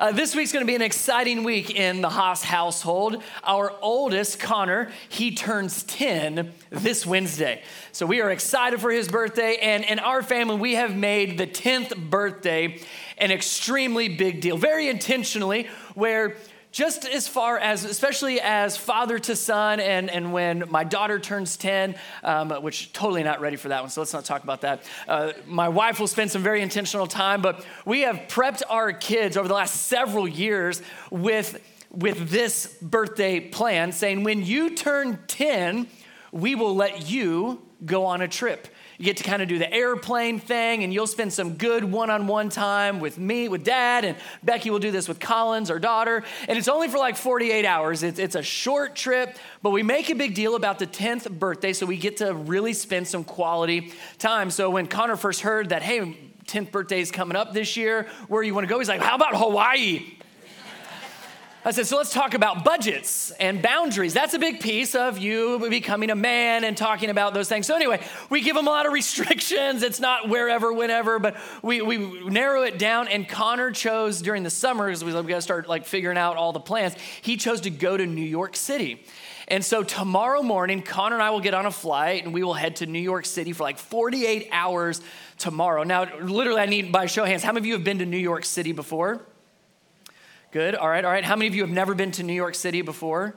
Uh, this week's going to be an exciting week in the Haas household. Our oldest, Connor, he turns 10 this Wednesday. So we are excited for his birthday. And in our family, we have made the 10th birthday an extremely big deal, very intentionally, where just as far as, especially as father to son, and, and when my daughter turns 10, um, which totally not ready for that one, so let's not talk about that. Uh, my wife will spend some very intentional time, but we have prepped our kids over the last several years with, with this birthday plan, saying, when you turn 10, we will let you go on a trip. You get to kind of do the airplane thing, and you'll spend some good one on one time with me, with dad, and Becky will do this with Collins, our daughter. And it's only for like 48 hours. It's, it's a short trip, but we make a big deal about the 10th birthday, so we get to really spend some quality time. So when Connor first heard that, hey, 10th birthday is coming up this year, where you want to go? He's like, how about Hawaii? I said, so let's talk about budgets and boundaries. That's a big piece of you becoming a man and talking about those things. So, anyway, we give them a lot of restrictions. It's not wherever, whenever, but we, we narrow it down. And Connor chose during the summer, because we, we got to start like figuring out all the plans, he chose to go to New York City. And so tomorrow morning, Connor and I will get on a flight and we will head to New York City for like 48 hours tomorrow. Now, literally, I need by show hands, how many of you have been to New York City before? Good. All right. All right. How many of you have never been to New York City before?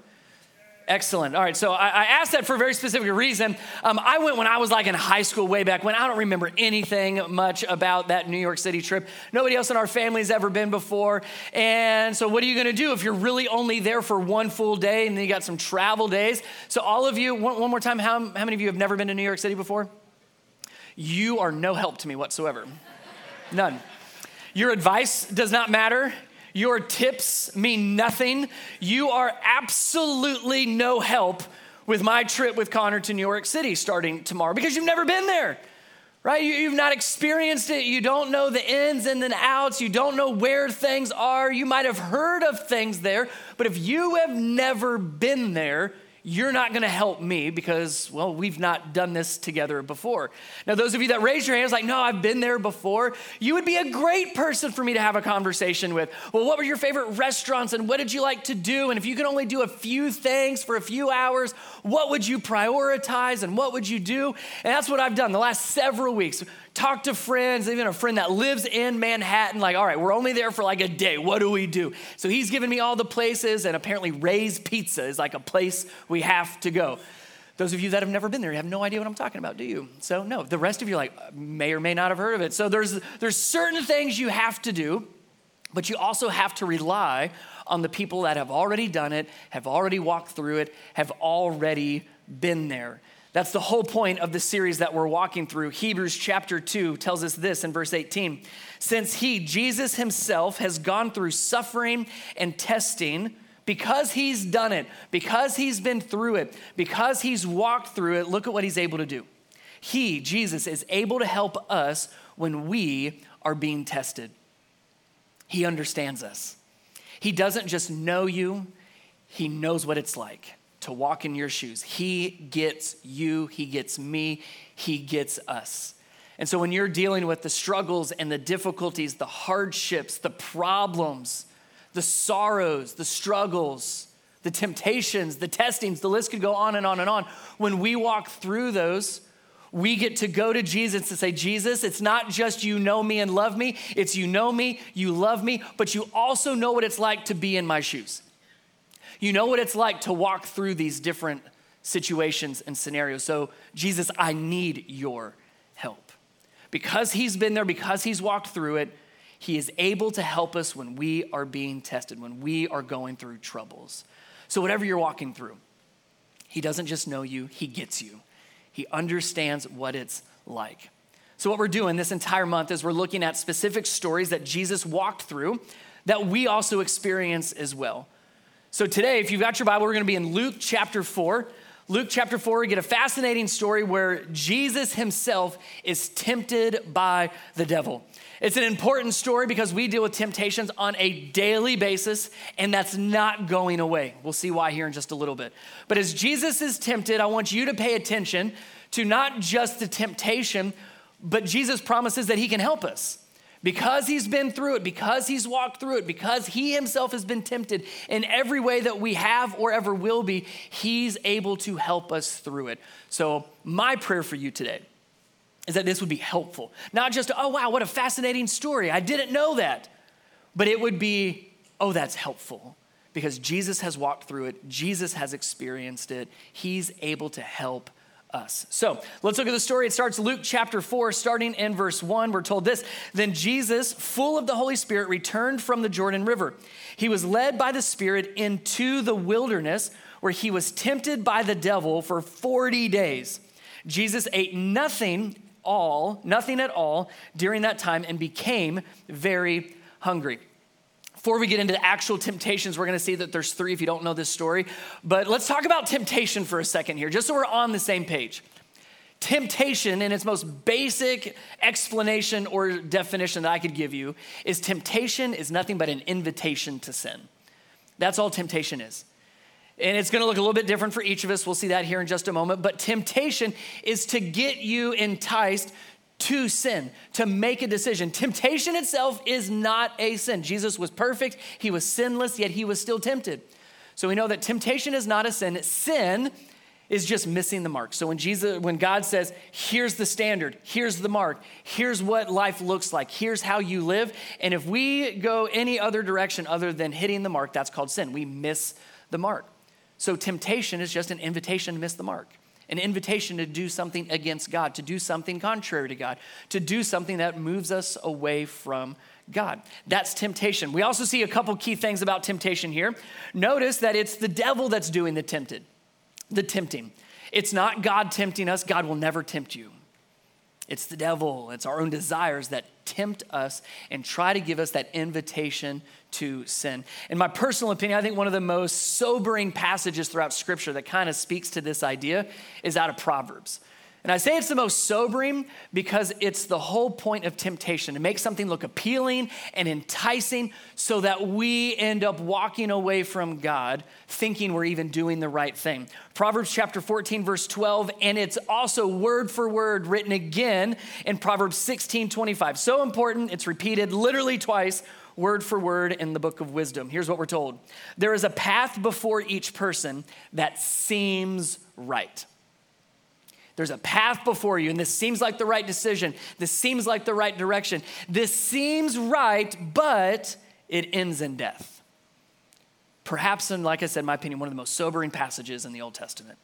Excellent. All right. So I, I asked that for a very specific reason. Um, I went when I was like in high school, way back when. I don't remember anything much about that New York City trip. Nobody else in our family has ever been before. And so, what are you going to do if you're really only there for one full day and then you got some travel days? So, all of you, one, one more time, how, how many of you have never been to New York City before? You are no help to me whatsoever. None. Your advice does not matter. Your tips mean nothing. You are absolutely no help with my trip with Connor to New York City starting tomorrow because you've never been there, right? You, have not experienced it. You don't know the ins and the outs. You don't know where things are. You might have heard of things there, but if you have never been there, you're not going to help me because, well, we've not done this together before. Now, those of you that raise your hands, like, no, I've been there before, you would be a great person for me to have a conversation with. Well, what were your favorite restaurants and what did you like to do? And if you could only do a few things for a few hours, what would you prioritize and what would you do? And that's what I've done the last several weeks talk to friends, even a friend that lives in Manhattan, like, all right, we're only there for like a day. What do we do? So he's given me all the places, and apparently Ray's Pizza is like a place we have to go. Those of you that have never been there, you have no idea what I'm talking about, do you? So no, the rest of you like may or may not have heard of it. So there's there's certain things you have to do, but you also have to rely on the people that have already done it, have already walked through it, have already been there. That's the whole point of the series that we're walking through. Hebrews chapter 2 tells us this in verse 18. Since he, Jesus himself, has gone through suffering and testing, because he's done it, because he's been through it, because he's walked through it, look at what he's able to do. He, Jesus, is able to help us when we are being tested. He understands us. He doesn't just know you, he knows what it's like to walk in your shoes. He gets you, He gets me, He gets us. And so when you're dealing with the struggles and the difficulties, the hardships, the problems, the sorrows, the struggles, the temptations, the testings, the list could go on and on and on. When we walk through those, we get to go to Jesus and say, Jesus, it's not just you know me and love me, it's you know me, you love me, but you also know what it's like to be in my shoes. You know what it's like to walk through these different situations and scenarios. So, Jesus, I need your help. Because he's been there, because he's walked through it, he is able to help us when we are being tested, when we are going through troubles. So, whatever you're walking through, he doesn't just know you, he gets you. He understands what it's like. So, what we're doing this entire month is we're looking at specific stories that Jesus walked through that we also experience as well. So today, if you've got your Bible, we're going to be in Luke chapter 4. Luke chapter 4, we get a fascinating story where Jesus himself is tempted by the devil. It's an important story because we deal with temptations on a daily basis, and that's not going away. We'll see why here in just a little bit. But as Jesus is tempted, I want you to pay attention to not just the temptation, but Jesus promises that he can help us. Because he's been through it, because he's walked through it, because he himself has been tempted in every way that we have or ever will be, he's able to help us through it. So, my prayer for you today is that this would be helpful. Not just, oh, wow, what a fascinating story. I didn't know that. But it would be, oh, that's helpful because Jesus has walked through it, Jesus has experienced it, he's able to help us. So let's look at the story. It starts Luke chapter 4, starting in verse 1. We're told this Then Jesus, full of the Holy Spirit, returned from the Jordan River. He was led by the Spirit into the wilderness where he was tempted by the devil for 40 days. Jesus ate nothing all, nothing at all during that time and became very hungry. Before we get into the actual temptations, we're going to see that there's three if you don't know this story. But let's talk about temptation for a second here, just so we're on the same page. Temptation, in its most basic explanation or definition that I could give you, is temptation is nothing but an invitation to sin. That's all temptation is. And it's going to look a little bit different for each of us. We'll see that here in just a moment. But temptation is to get you enticed to sin, to make a decision. Temptation itself is not a sin. Jesus was perfect, he was sinless, yet he was still tempted. So we know that temptation is not a sin. Sin is just missing the mark. So when Jesus when God says, "Here's the standard, here's the mark, here's what life looks like, here's how you live," and if we go any other direction other than hitting the mark, that's called sin. We miss the mark. So temptation is just an invitation to miss the mark an invitation to do something against God, to do something contrary to God, to do something that moves us away from God. That's temptation. We also see a couple key things about temptation here. Notice that it's the devil that's doing the tempted, the tempting. It's not God tempting us. God will never tempt you. It's the devil, it's our own desires that tempt us and try to give us that invitation to sin. In my personal opinion, I think one of the most sobering passages throughout Scripture that kind of speaks to this idea is out of Proverbs. And I say it's the most sobering because it's the whole point of temptation to make something look appealing and enticing so that we end up walking away from God thinking we're even doing the right thing. Proverbs chapter 14, verse 12, and it's also word for word written again in Proverbs 16, 25. So important, it's repeated literally twice word for word in the book of wisdom. Here's what we're told There is a path before each person that seems right. There's a path before you, and this seems like the right decision. This seems like the right direction. This seems right, but it ends in death. Perhaps, and like I said, in my opinion, one of the most sobering passages in the Old Testament.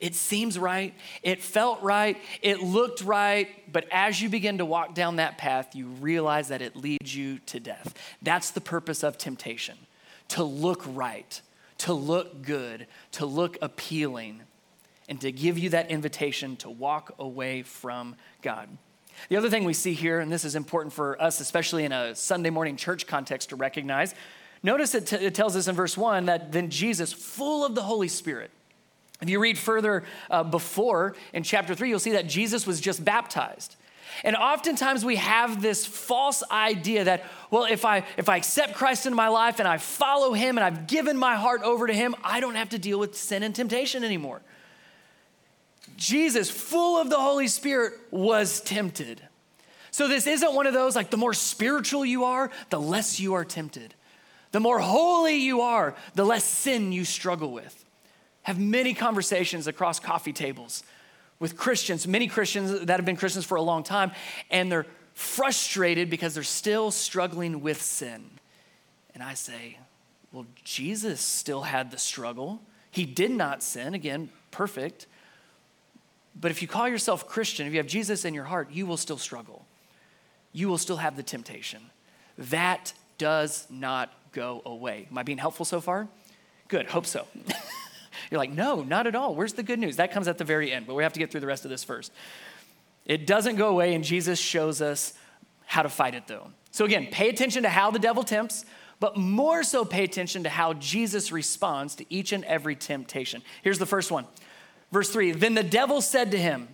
It seems right, it felt right, it looked right, but as you begin to walk down that path, you realize that it leads you to death. That's the purpose of temptation to look right, to look good, to look appealing and to give you that invitation to walk away from God. The other thing we see here, and this is important for us, especially in a Sunday morning church context, to recognize, notice it, t- it tells us in verse 1 that then Jesus, full of the Holy Spirit, if you read further uh, before in chapter 3, you'll see that Jesus was just baptized. And oftentimes we have this false idea that, well, if I if I accept Christ into my life and I follow him and I've given my heart over to him, I don't have to deal with sin and temptation anymore. Jesus, full of the Holy Spirit, was tempted. So this isn't one of those like the more spiritual you are, the less you are tempted. The more holy you are, the less sin you struggle with. Have many conversations across coffee tables with Christians, many Christians that have been Christians for a long time, and they're frustrated because they're still struggling with sin. And I say, well, Jesus still had the struggle. He did not sin, again, perfect. But if you call yourself Christian, if you have Jesus in your heart, you will still struggle. You will still have the temptation. That does not go away. Am I being helpful so far? Good, hope so. You're like, no, not at all. Where's the good news? That comes at the very end, but we have to get through the rest of this first. It doesn't go away, and Jesus shows us how to fight it though. So, again, pay attention to how the devil tempts, but more so pay attention to how Jesus responds to each and every temptation. Here's the first one Verse 3 Then the devil said to him,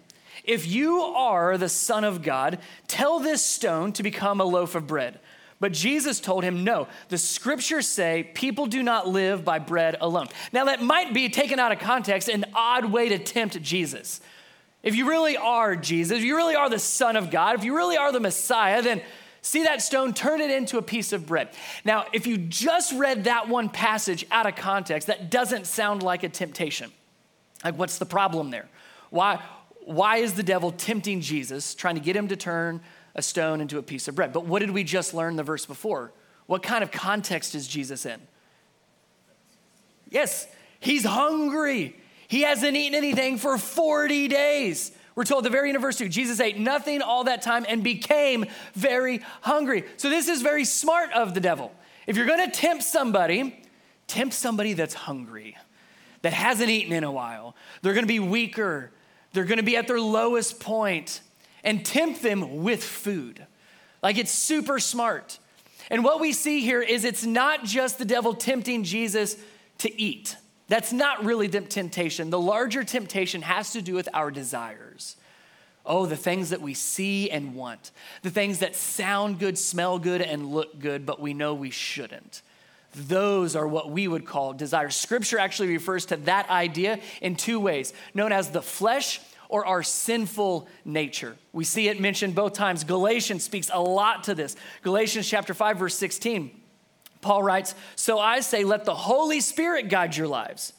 If you are the Son of God, tell this stone to become a loaf of bread. But Jesus told him, No, the scriptures say people do not live by bread alone. Now, that might be taken out of context an odd way to tempt Jesus. If you really are Jesus, if you really are the Son of God, if you really are the Messiah, then See that stone, turn it into a piece of bread. Now, if you just read that one passage out of context, that doesn't sound like a temptation. Like, what's the problem there? Why, why is the devil tempting Jesus, trying to get him to turn a stone into a piece of bread? But what did we just learn the verse before? What kind of context is Jesus in? Yes, he's hungry. He hasn't eaten anything for 40 days. We're told the very university, Jesus ate nothing all that time and became very hungry. So, this is very smart of the devil. If you're gonna tempt somebody, tempt somebody that's hungry, that hasn't eaten in a while. They're gonna be weaker, they're gonna be at their lowest point, and tempt them with food. Like it's super smart. And what we see here is it's not just the devil tempting Jesus to eat. That's not really the temptation. The larger temptation has to do with our desires. Oh, the things that we see and want, the things that sound good, smell good, and look good, but we know we shouldn't. Those are what we would call desires. Scripture actually refers to that idea in two ways, known as the flesh or our sinful nature. We see it mentioned both times. Galatians speaks a lot to this. Galatians chapter 5 verse 16. Paul writes, So I say, let the Holy Spirit guide your lives.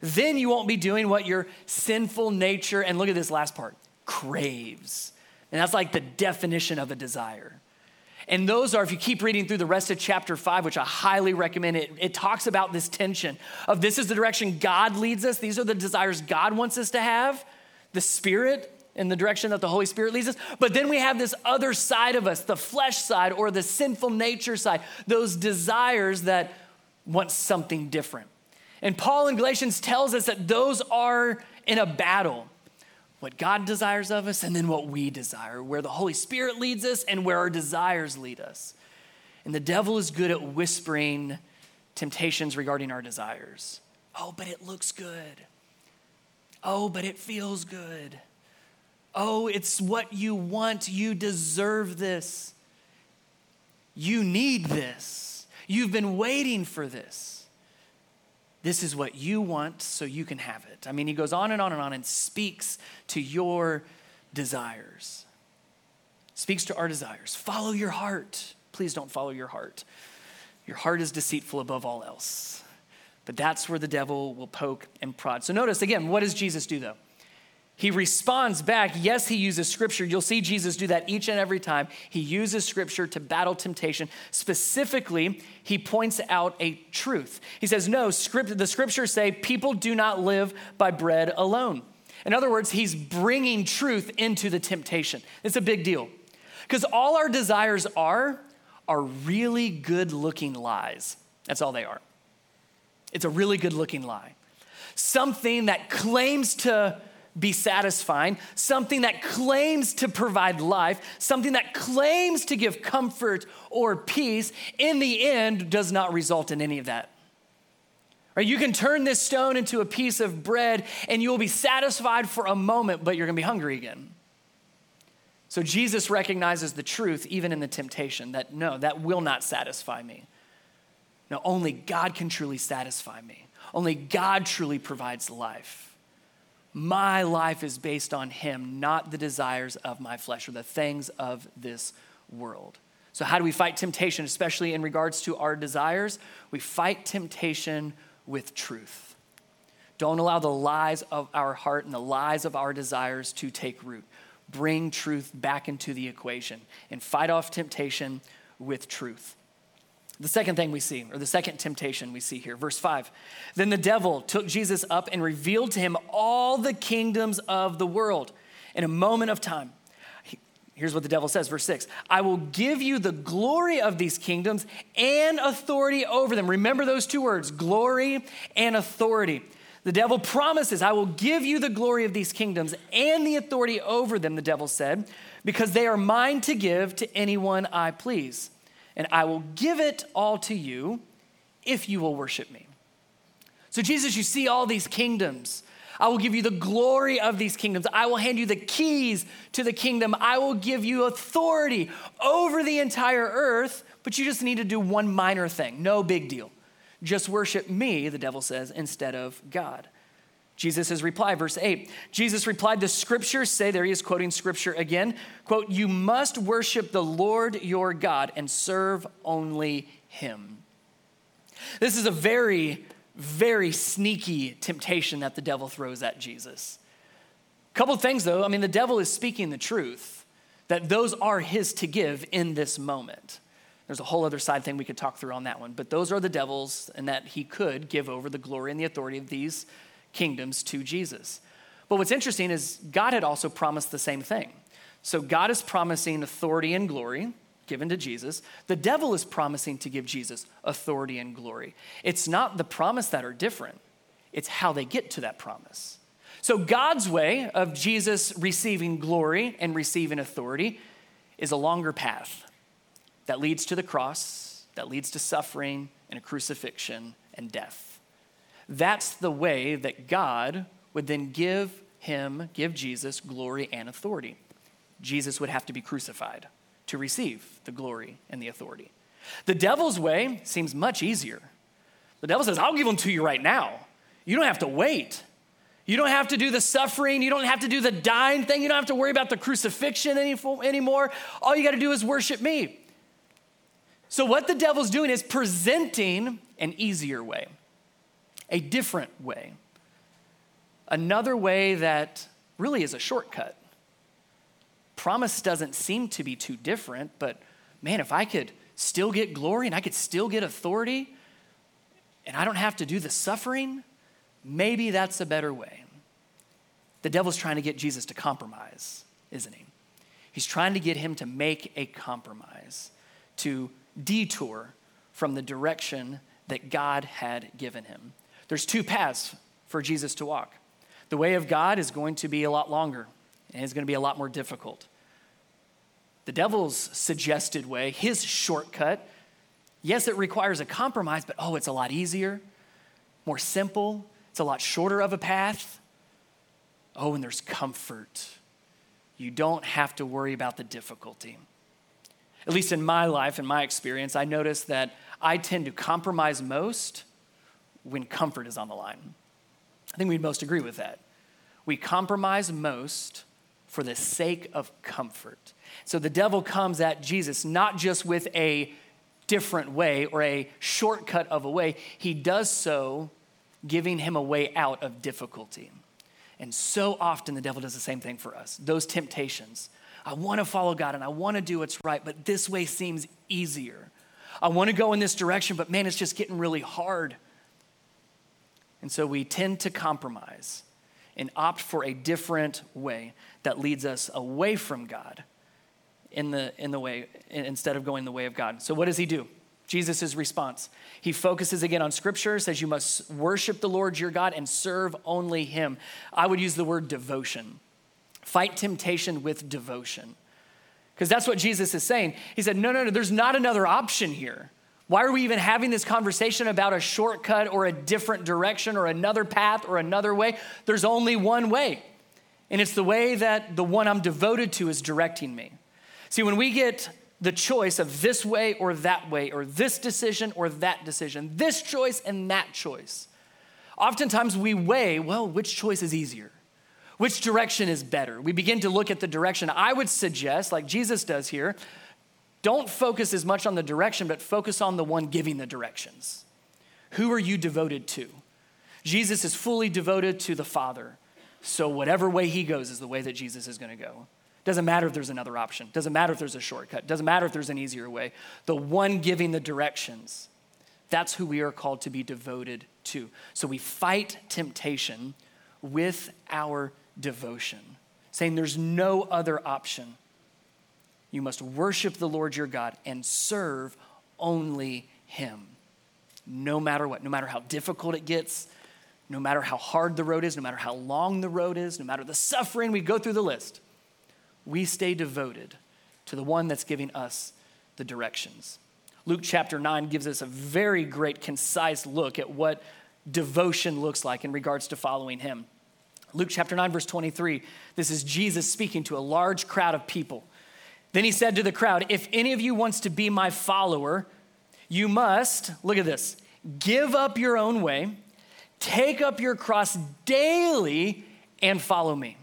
Then you won't be doing what your sinful nature, and look at this last part, craves. And that's like the definition of a desire. And those are, if you keep reading through the rest of chapter five, which I highly recommend, it, it talks about this tension of this is the direction God leads us. These are the desires God wants us to have, the Spirit, in the direction that the Holy Spirit leads us. But then we have this other side of us, the flesh side or the sinful nature side, those desires that want something different. And Paul in Galatians tells us that those are in a battle. What God desires of us, and then what we desire, where the Holy Spirit leads us, and where our desires lead us. And the devil is good at whispering temptations regarding our desires. Oh, but it looks good. Oh, but it feels good. Oh, it's what you want. You deserve this. You need this. You've been waiting for this. This is what you want, so you can have it. I mean, he goes on and on and on and speaks to your desires. Speaks to our desires. Follow your heart. Please don't follow your heart. Your heart is deceitful above all else. But that's where the devil will poke and prod. So notice again, what does Jesus do though? He responds back. Yes, he uses scripture. You'll see Jesus do that each and every time. He uses scripture to battle temptation. Specifically, he points out a truth. He says, No, script, the scriptures say people do not live by bread alone. In other words, he's bringing truth into the temptation. It's a big deal. Because all our desires are, are really good looking lies. That's all they are. It's a really good looking lie. Something that claims to be satisfying, something that claims to provide life, something that claims to give comfort or peace, in the end does not result in any of that. Right? You can turn this stone into a piece of bread and you will be satisfied for a moment, but you're going to be hungry again. So Jesus recognizes the truth even in the temptation that no, that will not satisfy me. No, only God can truly satisfy me. Only God truly provides life. My life is based on Him, not the desires of my flesh or the things of this world. So, how do we fight temptation, especially in regards to our desires? We fight temptation with truth. Don't allow the lies of our heart and the lies of our desires to take root. Bring truth back into the equation and fight off temptation with truth. The second thing we see, or the second temptation we see here, verse 5. Then the devil took Jesus up and revealed to him all the kingdoms of the world in a moment of time. Here's what the devil says, verse 6 I will give you the glory of these kingdoms and authority over them. Remember those two words glory and authority. The devil promises, I will give you the glory of these kingdoms and the authority over them, the devil said, because they are mine to give to anyone I please and I will give it all to you if you will worship me. So, Jesus, you see all these kingdoms. I will give you the glory of these kingdoms. I will hand you the keys to the kingdom. I will give you authority over the entire earth, but you just need to do one minor thing. No big deal. Just worship me, the devil says, instead of God. Jesus' reply, verse 8. Jesus replied, The scriptures say, there he is quoting scripture again, quote, You must worship the Lord your God and serve only him. This is a very, very sneaky temptation that the devil throws at Jesus. Couple things though, I mean, the devil is speaking the truth that those are his to give in this moment. There's a whole other side thing we could talk through on that one, but those are the devil's, and that he could give over the glory and the authority of these kingdoms to Jesus. But what's interesting is God had also promised the same thing. So God is promising authority and glory given to Jesus. The devil is promising to give Jesus authority and glory. It's not the promise that are different, it's how they get to that promise. So God's way of Jesus receiving glory and receiving authority is a longer path that leads to the cross, that leads to suffering and a crucifixion and death. That's the way that God would then give him, give Jesus glory and authority. Jesus would have to be crucified to receive the glory and the authority. The devil's way seems much easier. The devil says, I'll give them to you right now. You don't have to wait. You don't have to do the suffering. You don't have to do the dying thing. You don't have to worry about the crucifixion any, anymore. All you got to do is worship me. So, what the devil's doing is presenting an easier way, a different way, another way that really is a shortcut. Promise doesn't seem to be too different, but man, if I could still get glory and I could still get authority and I don't have to do the suffering, maybe that's a better way. The devil's trying to get Jesus to compromise, isn't he? He's trying to get him to make a compromise, to detour from the direction that God had given him. There's two paths for Jesus to walk. The way of God is going to be a lot longer and it's going to be a lot more difficult. The devil's suggested way, his shortcut, yes, it requires a compromise, but oh, it's a lot easier, more simple, it's a lot shorter of a path. Oh, and there's comfort. You don't have to worry about the difficulty at least in my life, in my experience, I notice that I tend to compromise most when comfort is on the line. I think we'd most agree with that. We compromise most for the sake of comfort. So the devil comes at Jesus not just with a different way or a shortcut of a way, he does so giving him a way out of difficulty. And so often the devil does the same thing for us. Those temptations I want to follow God and I want to do what's right, but this way seems easier. I want to go in this direction, but man, it's just getting really hard. And so we tend to compromise and opt for a different way that leads us away from God in the, in the way, instead of going the way of God. So what does he do? Jesus' response. He focuses again on scripture, says you must worship the Lord your God and serve only him. I would use the word devotion. Fight temptation with devotion. Because that's what Jesus is saying. He said, No, no, no, there's not another option here. Why are we even having this conversation about a shortcut or a different direction or another path or another way? There's only one way. And it's the way that the one I'm devoted to is directing me. See, when we get the choice of this way or that way, or this decision or that decision, this choice and that choice, oftentimes we weigh, well, which choice is easier? Which direction is better? We begin to look at the direction. I would suggest, like Jesus does here, don't focus as much on the direction, but focus on the one giving the directions. Who are you devoted to? Jesus is fully devoted to the Father. So, whatever way he goes is the way that Jesus is going to go. Doesn't matter if there's another option. Doesn't matter if there's a shortcut. Doesn't matter if there's an easier way. The one giving the directions, that's who we are called to be devoted to. So, we fight temptation with our devotion, saying there's no other option. You must worship the Lord your God and serve only Him, no matter what, no matter how difficult it gets, no matter how hard the road is, no matter how long the road is, no matter the suffering, we go through the list. We stay devoted to the one that's giving us the directions. Luke chapter 9 gives us a very great, concise look at what devotion looks like in regards to following Him. Luke chapter 9, verse 23. This is Jesus speaking to a large crowd of people. Then he said to the crowd, If any of you wants to be my follower, you must, look at this, give up your own way, take up your cross daily and follow me.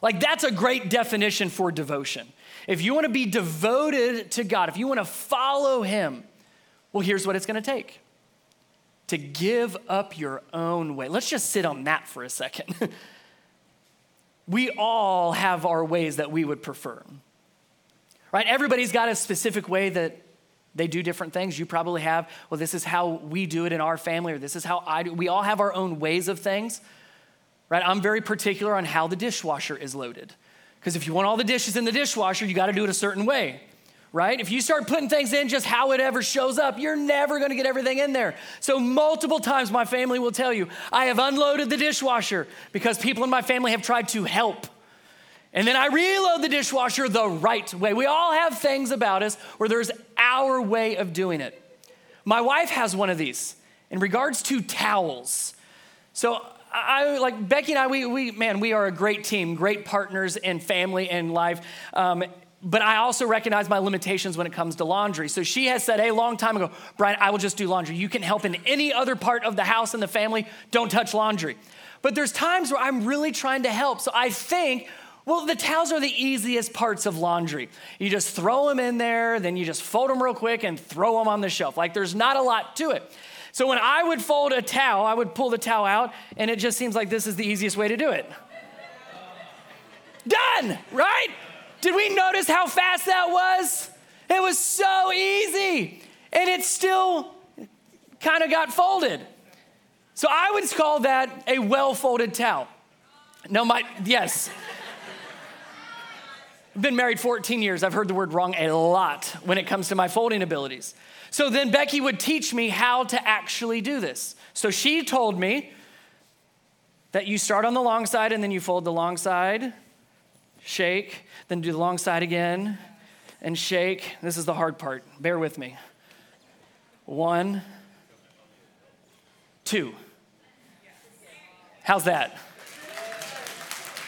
Like, that's a great definition for devotion. If you want to be devoted to God, if you want to follow Him, well, here's what it's going to take to give up your own way. Let's just sit on that for a second. we all have our ways that we would prefer, right? Everybody's got a specific way that they do different things. You probably have, well, this is how we do it in our family, or this is how I do. We all have our own ways of things right? I'm very particular on how the dishwasher is loaded. Because if you want all the dishes in the dishwasher, you got to do it a certain way, right? If you start putting things in just how it ever shows up, you're never going to get everything in there. So, multiple times my family will tell you, I have unloaded the dishwasher because people in my family have tried to help. And then I reload the dishwasher the right way. We all have things about us where there's our way of doing it. My wife has one of these in regards to towels. So I like Becky and I, we, we, man, we are a great team, great partners in family and life. Um, but I also recognize my limitations when it comes to laundry. So she has said, hey, a long time ago, Brian, I will just do laundry. You can help in any other part of the house and the family. Don't touch laundry. But there's times where I'm really trying to help. So I think, well, the towels are the easiest parts of laundry. You just throw them in there, then you just fold them real quick and throw them on the shelf. Like there's not a lot to it. So when I would fold a towel, I would pull the towel out, and it just seems like this is the easiest way to do it. Done, right? Did we notice how fast that was? It was so easy, and it still kind of got folded. So I would call that a well folded towel. No, my, yes. I've been married 14 years. I've heard the word wrong a lot when it comes to my folding abilities. So then Becky would teach me how to actually do this. So she told me that you start on the long side and then you fold the long side, shake, then do the long side again, and shake. This is the hard part. Bear with me. One, two. How's that?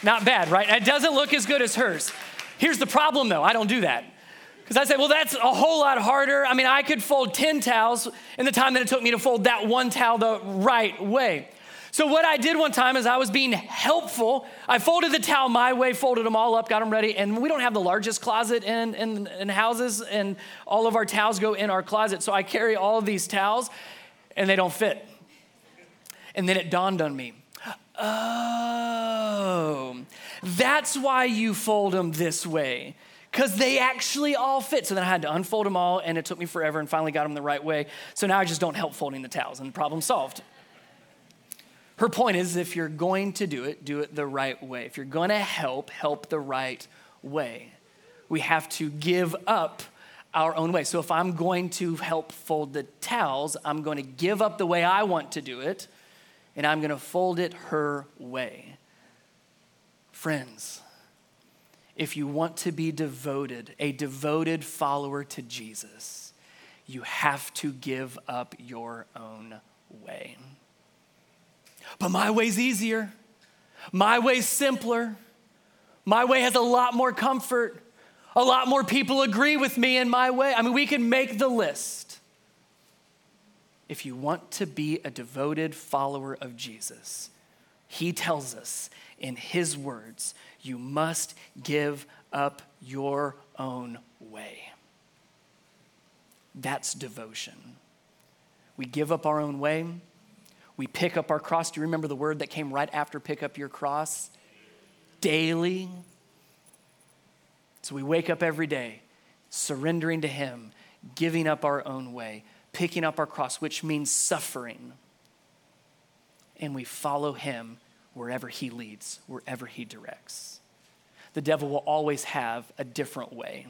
Not bad, right? It doesn't look as good as hers. Here's the problem though I don't do that. Because I said, well, that's a whole lot harder. I mean, I could fold 10 towels in the time that it took me to fold that one towel the right way. So, what I did one time is I was being helpful. I folded the towel my way, folded them all up, got them ready. And we don't have the largest closet in, in, in houses, and all of our towels go in our closet. So, I carry all of these towels, and they don't fit. And then it dawned on me oh, that's why you fold them this way because they actually all fit. So then I had to unfold them all, and it took me forever and finally got them the right way. So now I just don't help folding the towels, and problem solved. Her point is if you're going to do it, do it the right way. If you're going to help, help the right way. We have to give up our own way. So if I'm going to help fold the towels, I'm going to give up the way I want to do it, and I'm going to fold it her way. Friends, if you want to be devoted, a devoted follower to Jesus, you have to give up your own way. But my way's easier. My way's simpler. My way has a lot more comfort. A lot more people agree with me in my way. I mean, we can make the list. If you want to be a devoted follower of Jesus, he tells us in his words you must give up your own way. That's devotion. We give up our own way. We pick up our cross. Do you remember the word that came right after pick up your cross? Daily. So we wake up every day surrendering to Him, giving up our own way, picking up our cross, which means suffering. And we follow Him wherever He leads, wherever He directs the devil will always have a different way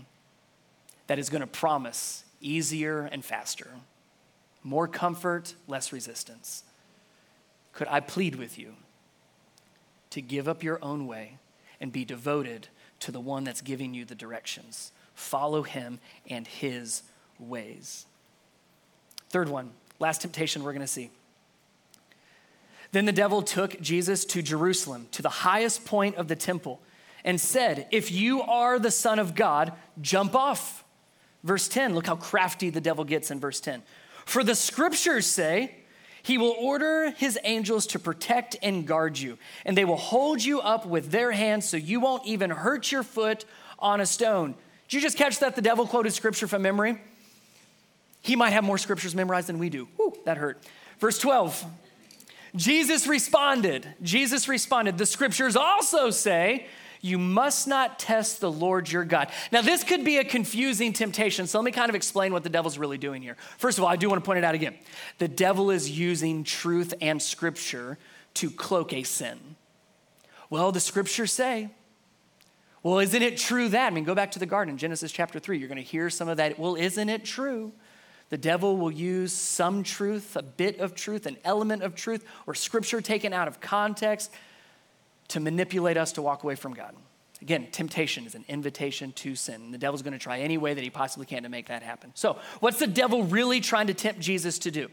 that is going to promise easier and faster, more comfort, less resistance. Could I plead with you to give up your own way and be devoted to the one that's giving you the directions? Follow him and his ways. Third one, last temptation we're going to see. Then the devil took Jesus to Jerusalem, to the highest point of the temple and said, If you are the Son of God, jump off. Verse 10, look how crafty the devil gets in verse 10. For the scriptures say, He will order his angels to protect and guard you, and they will hold you up with their hands so you won't even hurt your foot on a stone. Did you just catch that the devil quoted scripture from memory? He might have more scriptures memorized than we do. Whew, that hurt. Verse 12. Jesus responded. Jesus responded. The scriptures also say, you must not test the Lord your God. Now, this could be a confusing temptation, so let me kind of explain what the devil's really doing here. First of all, I do want to point it out again. The devil is using truth and scripture to cloak a sin. Well, the scriptures say, well, isn't it true that? I mean, go back to the garden, Genesis chapter 3. You're going to hear some of that. Well, isn't it true? The devil will use some truth, a bit of truth, an element of truth, or scripture taken out of context to manipulate us to walk away from God. Again, temptation is an invitation to sin. The devil's going to try any way that he possibly can to make that happen. So, what's the devil really trying to tempt Jesus to do?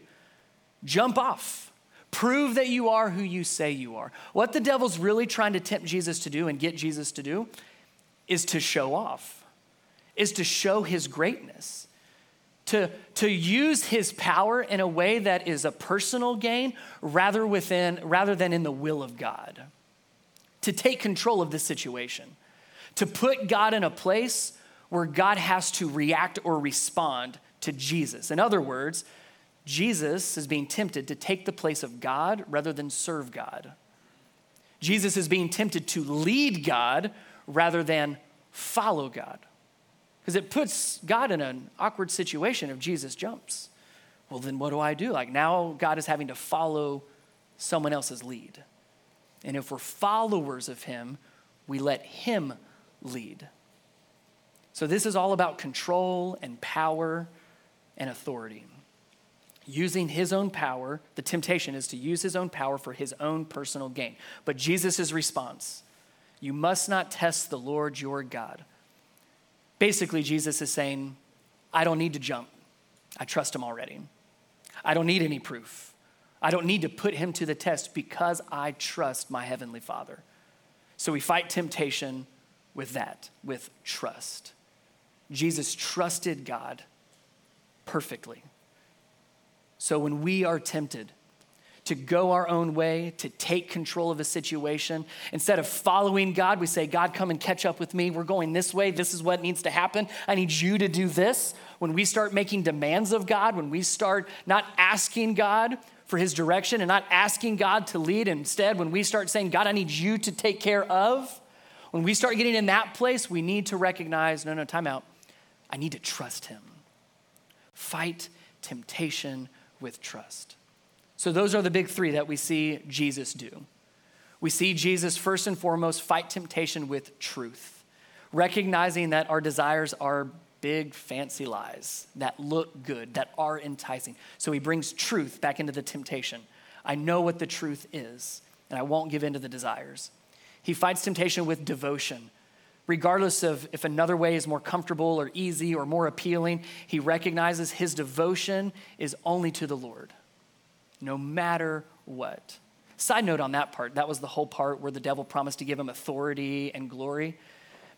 Jump off. Prove that you are who you say you are. What the devil's really trying to tempt Jesus to do and get Jesus to do is to show off, is to show his greatness, to, to use his power in a way that is a personal gain rather, within, rather than in the will of God to take control of this situation, to put God in a place where God has to react or respond to Jesus. In other words, Jesus is being tempted to take the place of God rather than serve God. Jesus is being tempted to lead God rather than follow God. Because it puts God in an awkward situation if Jesus jumps. Well, then what do I do? Like now, God is having to follow someone else's lead. And if we're followers of Him, we let Him lead. So, this is all about control and power and authority. Using his own power, the temptation is to use his own power for his own personal gain. But Jesus' response you must not test the Lord your God. Basically, Jesus is saying, I don't need to jump. I trust him already. I don't need any proof. I don't need to put him to the test because I trust my Heavenly Father. So we fight temptation with that, with trust. Jesus trusted God perfectly. So when we are tempted to go our own way, to take control of a situation, instead of following God, we say, God, come and catch up with me. We're going this way. This is what needs to happen. I need you to do this. When we start making demands of God, when we start not asking God for his direction and not asking God to lead. Instead, when we start saying, God, I need you to take care of, when we start getting in that place, we need to recognize no, no, time out. I need to trust him. Fight temptation with trust. So, those are the big three that we see Jesus do. We see Jesus, first and foremost, fight temptation with truth, recognizing that our desires are big, fancy lies that look good, that are enticing. So he brings truth back into the temptation. I know what the truth is, and I won't give in to the desires. He fights temptation with devotion. Regardless of if another way is more comfortable or easy or more appealing, he recognizes his devotion is only to the Lord, no matter what. Side note on that part, that was the whole part where the devil promised to give him authority and glory.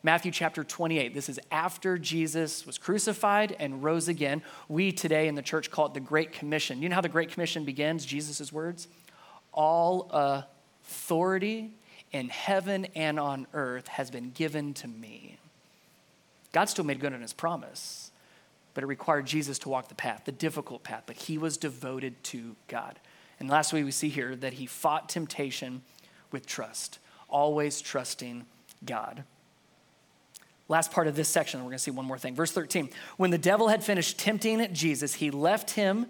Matthew chapter 28. This is after Jesus was crucified and rose again. We today in the church call it the Great Commission. You know how the Great Commission begins? Jesus' words? All authority in heaven and on earth has been given to me. God still made good on his promise, but it required Jesus to walk the path, the difficult path, but he was devoted to God. And lastly, we see here that he fought temptation with trust, always trusting God. Last part of this section, we're going to see one more thing. Verse 13. When the devil had finished tempting Jesus, he left him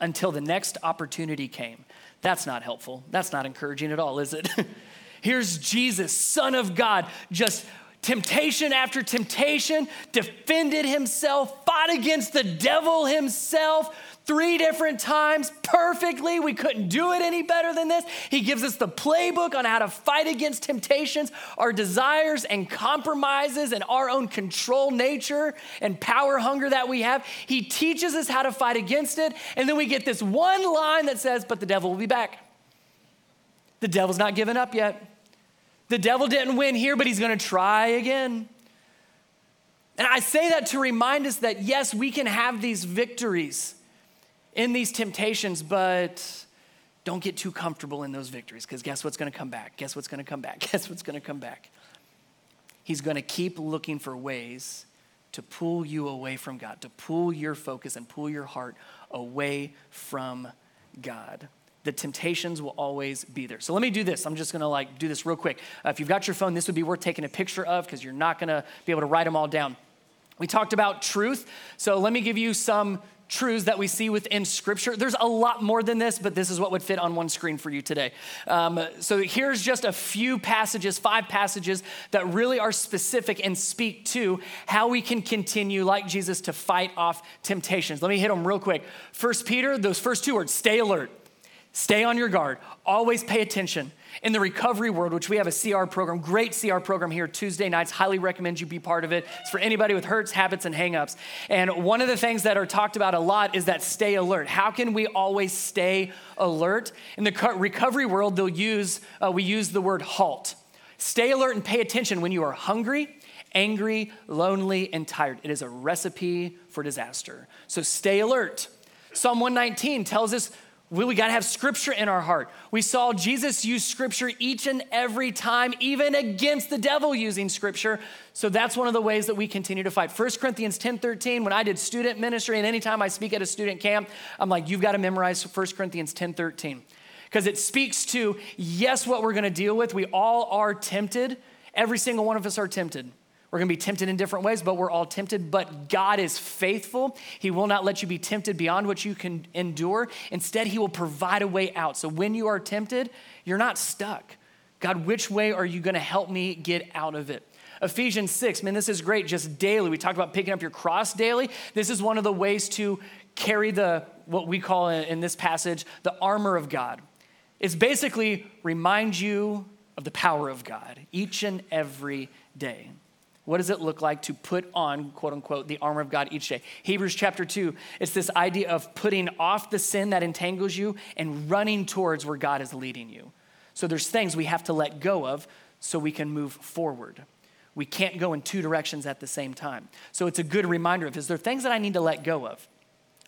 until the next opportunity came. That's not helpful. That's not encouraging at all, is it? Here's Jesus, Son of God, just temptation after temptation, defended himself, fought against the devil himself, three different times perfectly. We couldn't do it any better than this. He gives us the playbook on how to fight against temptations, our desires and compromises, and our own control nature and power hunger that we have. He teaches us how to fight against it. And then we get this one line that says, But the devil will be back. The devil's not giving up yet. The devil didn't win here, but he's going to try again. And I say that to remind us that yes, we can have these victories in these temptations, but don't get too comfortable in those victories because guess what's going to come back? Guess what's going to come back? Guess what's going to come back? He's going to keep looking for ways to pull you away from God, to pull your focus and pull your heart away from God the temptations will always be there. So let me do this. I'm just gonna like do this real quick. Uh, if you've got your phone, this would be worth taking a picture of because you're not gonna be able to write them all down. We talked about truth. So let me give you some truths that we see within Scripture. There's a lot more than this, but this is what would fit on one screen for you today. Um, so here's just a few passages, five passages that really are specific and speak to how we can continue, like Jesus, to fight off temptations. Let me hit them real quick. First Peter, those first two words, stay alert. Stay on your guard. Always pay attention. In the recovery world, which we have a CR program, great CR program here Tuesday nights, highly recommend you be part of it. It's for anybody with hurts, habits, and hangups. And one of the things that are talked about a lot is that stay alert. How can we always stay alert? In the recovery world, they'll use, uh, we use the word halt. Stay alert and pay attention when you are hungry, angry, lonely, and tired. It is a recipe for disaster. So stay alert. Psalm 119 tells us we, we got to have scripture in our heart. We saw Jesus use scripture each and every time, even against the devil using scripture. So that's one of the ways that we continue to fight. 1 Corinthians 10 13, when I did student ministry, and anytime I speak at a student camp, I'm like, you've got to memorize 1 Corinthians 10 13. Because it speaks to, yes, what we're going to deal with. We all are tempted. Every single one of us are tempted. We're going to be tempted in different ways, but we're all tempted. But God is faithful. He will not let you be tempted beyond what you can endure. Instead, He will provide a way out. So when you are tempted, you're not stuck. God, which way are you going to help me get out of it? Ephesians 6, man, this is great just daily. We talked about picking up your cross daily. This is one of the ways to carry the, what we call in this passage, the armor of God. It's basically remind you of the power of God each and every day. What does it look like to put on, quote unquote, the armor of God each day? Hebrews chapter 2, it's this idea of putting off the sin that entangles you and running towards where God is leading you. So there's things we have to let go of so we can move forward. We can't go in two directions at the same time. So it's a good reminder of is there things that I need to let go of?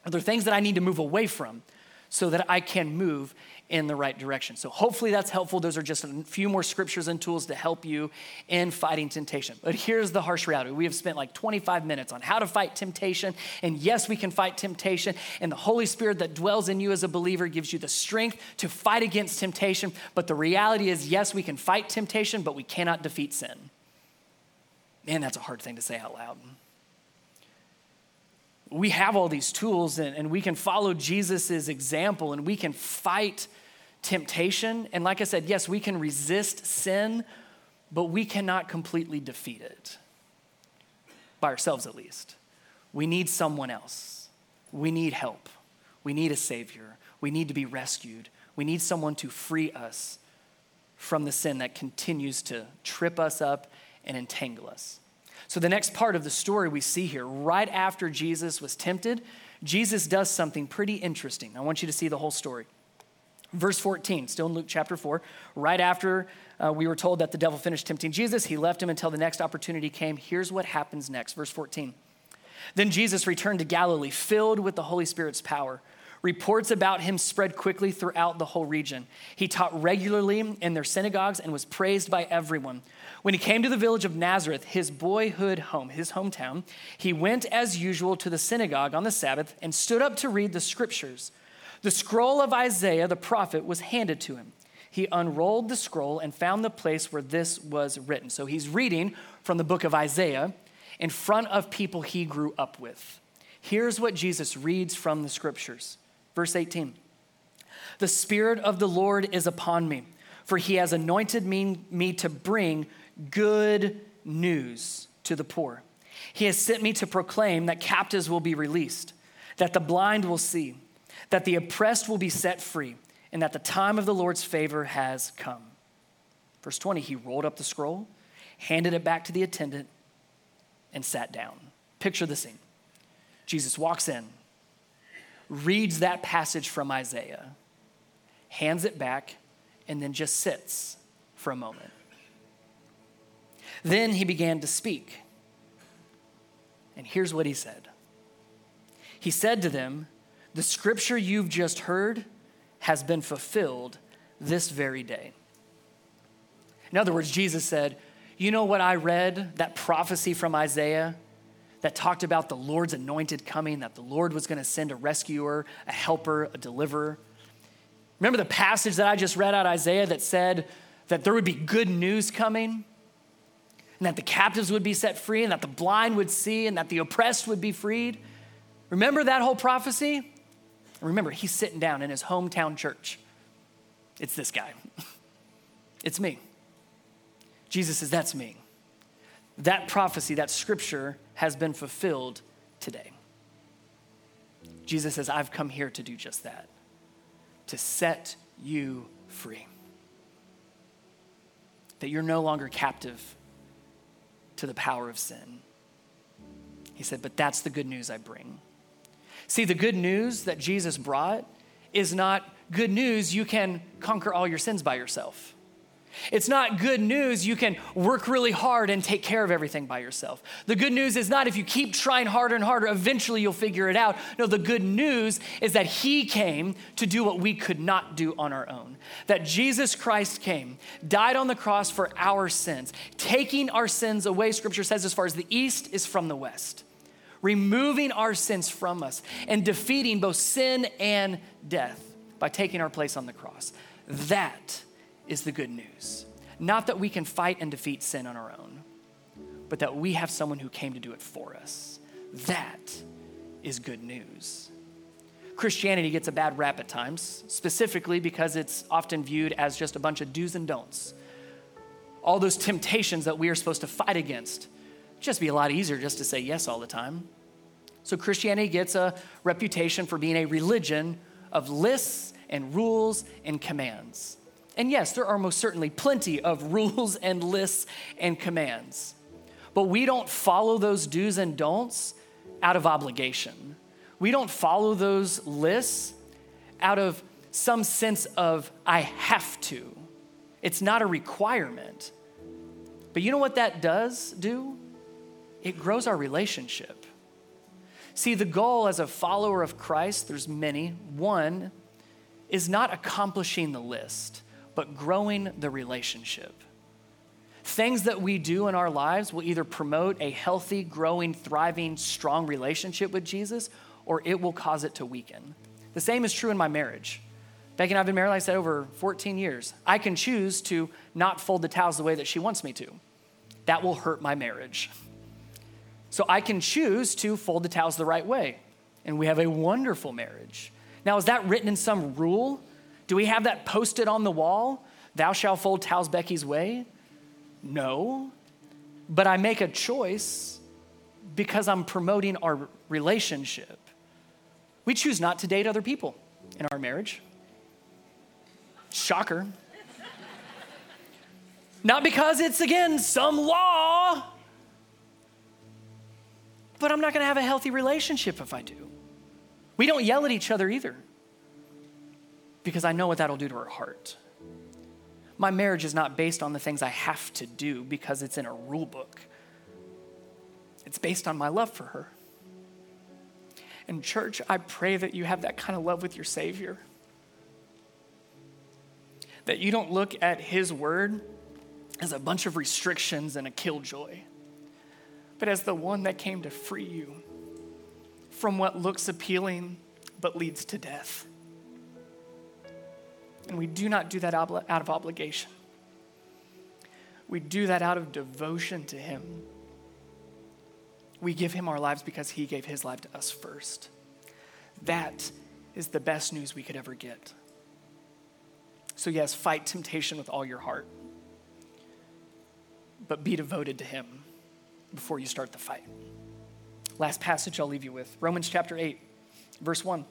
Are there things that I need to move away from so that I can move in the right direction. So hopefully that's helpful. Those are just a few more scriptures and tools to help you in fighting temptation. But here's the harsh reality. We have spent like 25 minutes on how to fight temptation. And yes, we can fight temptation. And the Holy Spirit that dwells in you as a believer gives you the strength to fight against temptation. But the reality is, yes, we can fight temptation, but we cannot defeat sin. Man, that's a hard thing to say out loud we have all these tools and, and we can follow Jesus' example and we can fight temptation. And like I said, yes, we can resist sin, but we cannot completely defeat it, by ourselves at least. We need someone else. We need help. We need a Savior. We need to be rescued. We need someone to free us from the sin that continues to trip us up and entangle us. So, the next part of the story we see here, right after Jesus was tempted, Jesus does something pretty interesting. I want you to see the whole story. Verse 14, still in Luke chapter 4, right after uh, we were told that the devil finished tempting Jesus, he left him until the next opportunity came. Here's what happens next. Verse 14. Then Jesus returned to Galilee, filled with the Holy Spirit's power. Reports about him spread quickly throughout the whole region. He taught regularly in their synagogues and was praised by everyone. When he came to the village of Nazareth, his boyhood home, his hometown, he went as usual to the synagogue on the Sabbath and stood up to read the scriptures. The scroll of Isaiah the prophet was handed to him. He unrolled the scroll and found the place where this was written. So he's reading from the book of Isaiah in front of people he grew up with. Here's what Jesus reads from the scriptures. Verse 18 The Spirit of the Lord is upon me, for he has anointed me, me to bring good news to the poor. He has sent me to proclaim that captives will be released, that the blind will see, that the oppressed will be set free, and that the time of the Lord's favor has come. Verse 20, he rolled up the scroll, handed it back to the attendant, and sat down. Picture the scene. Jesus walks in, reads that passage from Isaiah, hands it back, and then just sits for a moment. Then he began to speak. And here's what he said He said to them, The scripture you've just heard has been fulfilled this very day. In other words, Jesus said, You know what I read? That prophecy from Isaiah that talked about the Lord's anointed coming, that the Lord was going to send a rescuer, a helper, a deliverer. Remember the passage that I just read out Isaiah that said that there would be good news coming? And that the captives would be set free, and that the blind would see, and that the oppressed would be freed. Remember that whole prophecy? Remember, he's sitting down in his hometown church. It's this guy. It's me. Jesus says, That's me. That prophecy, that scripture has been fulfilled today. Jesus says, I've come here to do just that, to set you free. That you're no longer captive to the power of sin. He said, But that's the good news I bring. See, the good news that Jesus brought is not good news you can conquer all your sins by yourself. It's not good news you can work really hard and take care of everything by yourself. The good news is not if you keep trying harder and harder, eventually you'll figure it out. No, the good news is that He came to do what we could not do on our own. That Jesus Christ came, died on the cross for our sins, taking our sins away, Scripture says, as far as the east is from the west, removing our sins from us and defeating both sin and death by taking our place on the cross. That is the good news. Not that we can fight and defeat sin on our own, but that we have someone who came to do it for us. That is good news. Christianity gets a bad rap at times, specifically because it's often viewed as just a bunch of do's and don'ts. All those temptations that we are supposed to fight against. just be a lot easier just to say yes all the time. So Christianity gets a reputation for being a religion of lists and rules and commands. And yes, there are most certainly plenty of rules and lists and commands. But we don't follow those do's and don'ts out of obligation. We don't follow those lists out of some sense of, I have to. It's not a requirement. But you know what that does do? It grows our relationship. See, the goal as a follower of Christ, there's many. One is not accomplishing the list but growing the relationship. Things that we do in our lives will either promote a healthy, growing, thriving, strong relationship with Jesus, or it will cause it to weaken. The same is true in my marriage. Becky and I have been married, like I said, over 14 years. I can choose to not fold the towels the way that she wants me to. That will hurt my marriage. So I can choose to fold the towels the right way, and we have a wonderful marriage. Now, is that written in some rule? Do we have that posted on the wall? Thou shalt fold towels Becky's way? No. But I make a choice because I'm promoting our relationship. We choose not to date other people in our marriage. Shocker. not because it's, again, some law, but I'm not gonna have a healthy relationship if I do. We don't yell at each other either because I know what that'll do to her heart. My marriage is not based on the things I have to do because it's in a rule book. It's based on my love for her. And, church, I pray that you have that kind of love with your Savior. That you don't look at His word as a bunch of restrictions and a killjoy, but as the one that came to free you from what looks appealing but leads to death. And we do not do that out of obligation. We do that out of devotion to Him. We give Him our lives because He gave His life to us first. That is the best news we could ever get. So, yes, fight temptation with all your heart, but be devoted to Him before you start the fight. Last passage I'll leave you with Romans chapter 8, verse 1.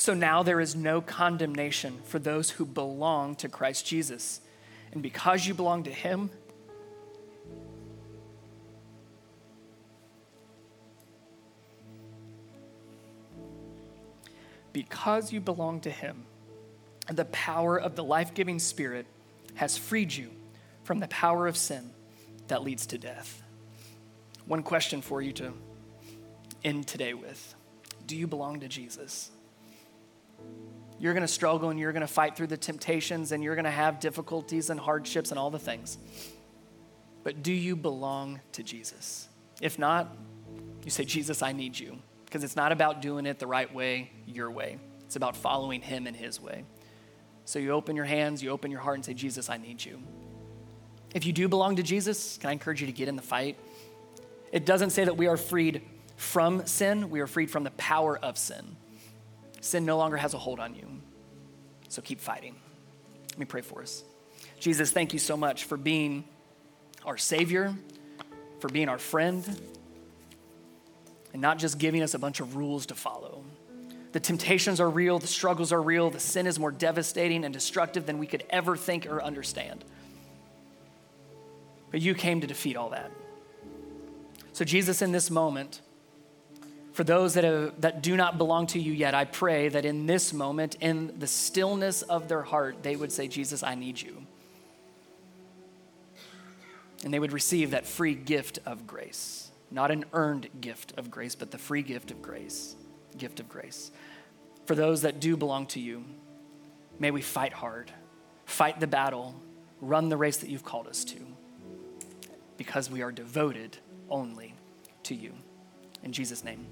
So now there is no condemnation for those who belong to Christ Jesus. And because you belong to Him, because you belong to Him, the power of the life giving Spirit has freed you from the power of sin that leads to death. One question for you to end today with Do you belong to Jesus? You're going to struggle and you're going to fight through the temptations and you're going to have difficulties and hardships and all the things. But do you belong to Jesus? If not, you say, Jesus, I need you. Because it's not about doing it the right way, your way. It's about following Him in His way. So you open your hands, you open your heart, and say, Jesus, I need you. If you do belong to Jesus, can I encourage you to get in the fight? It doesn't say that we are freed from sin, we are freed from the power of sin. Sin no longer has a hold on you. So keep fighting. Let me pray for us. Jesus, thank you so much for being our Savior, for being our friend, and not just giving us a bunch of rules to follow. The temptations are real, the struggles are real, the sin is more devastating and destructive than we could ever think or understand. But you came to defeat all that. So, Jesus, in this moment, for those that, have, that do not belong to you yet, I pray that in this moment, in the stillness of their heart, they would say, Jesus, I need you. And they would receive that free gift of grace. Not an earned gift of grace, but the free gift of grace. Gift of grace. For those that do belong to you, may we fight hard, fight the battle, run the race that you've called us to, because we are devoted only to you. In Jesus' name.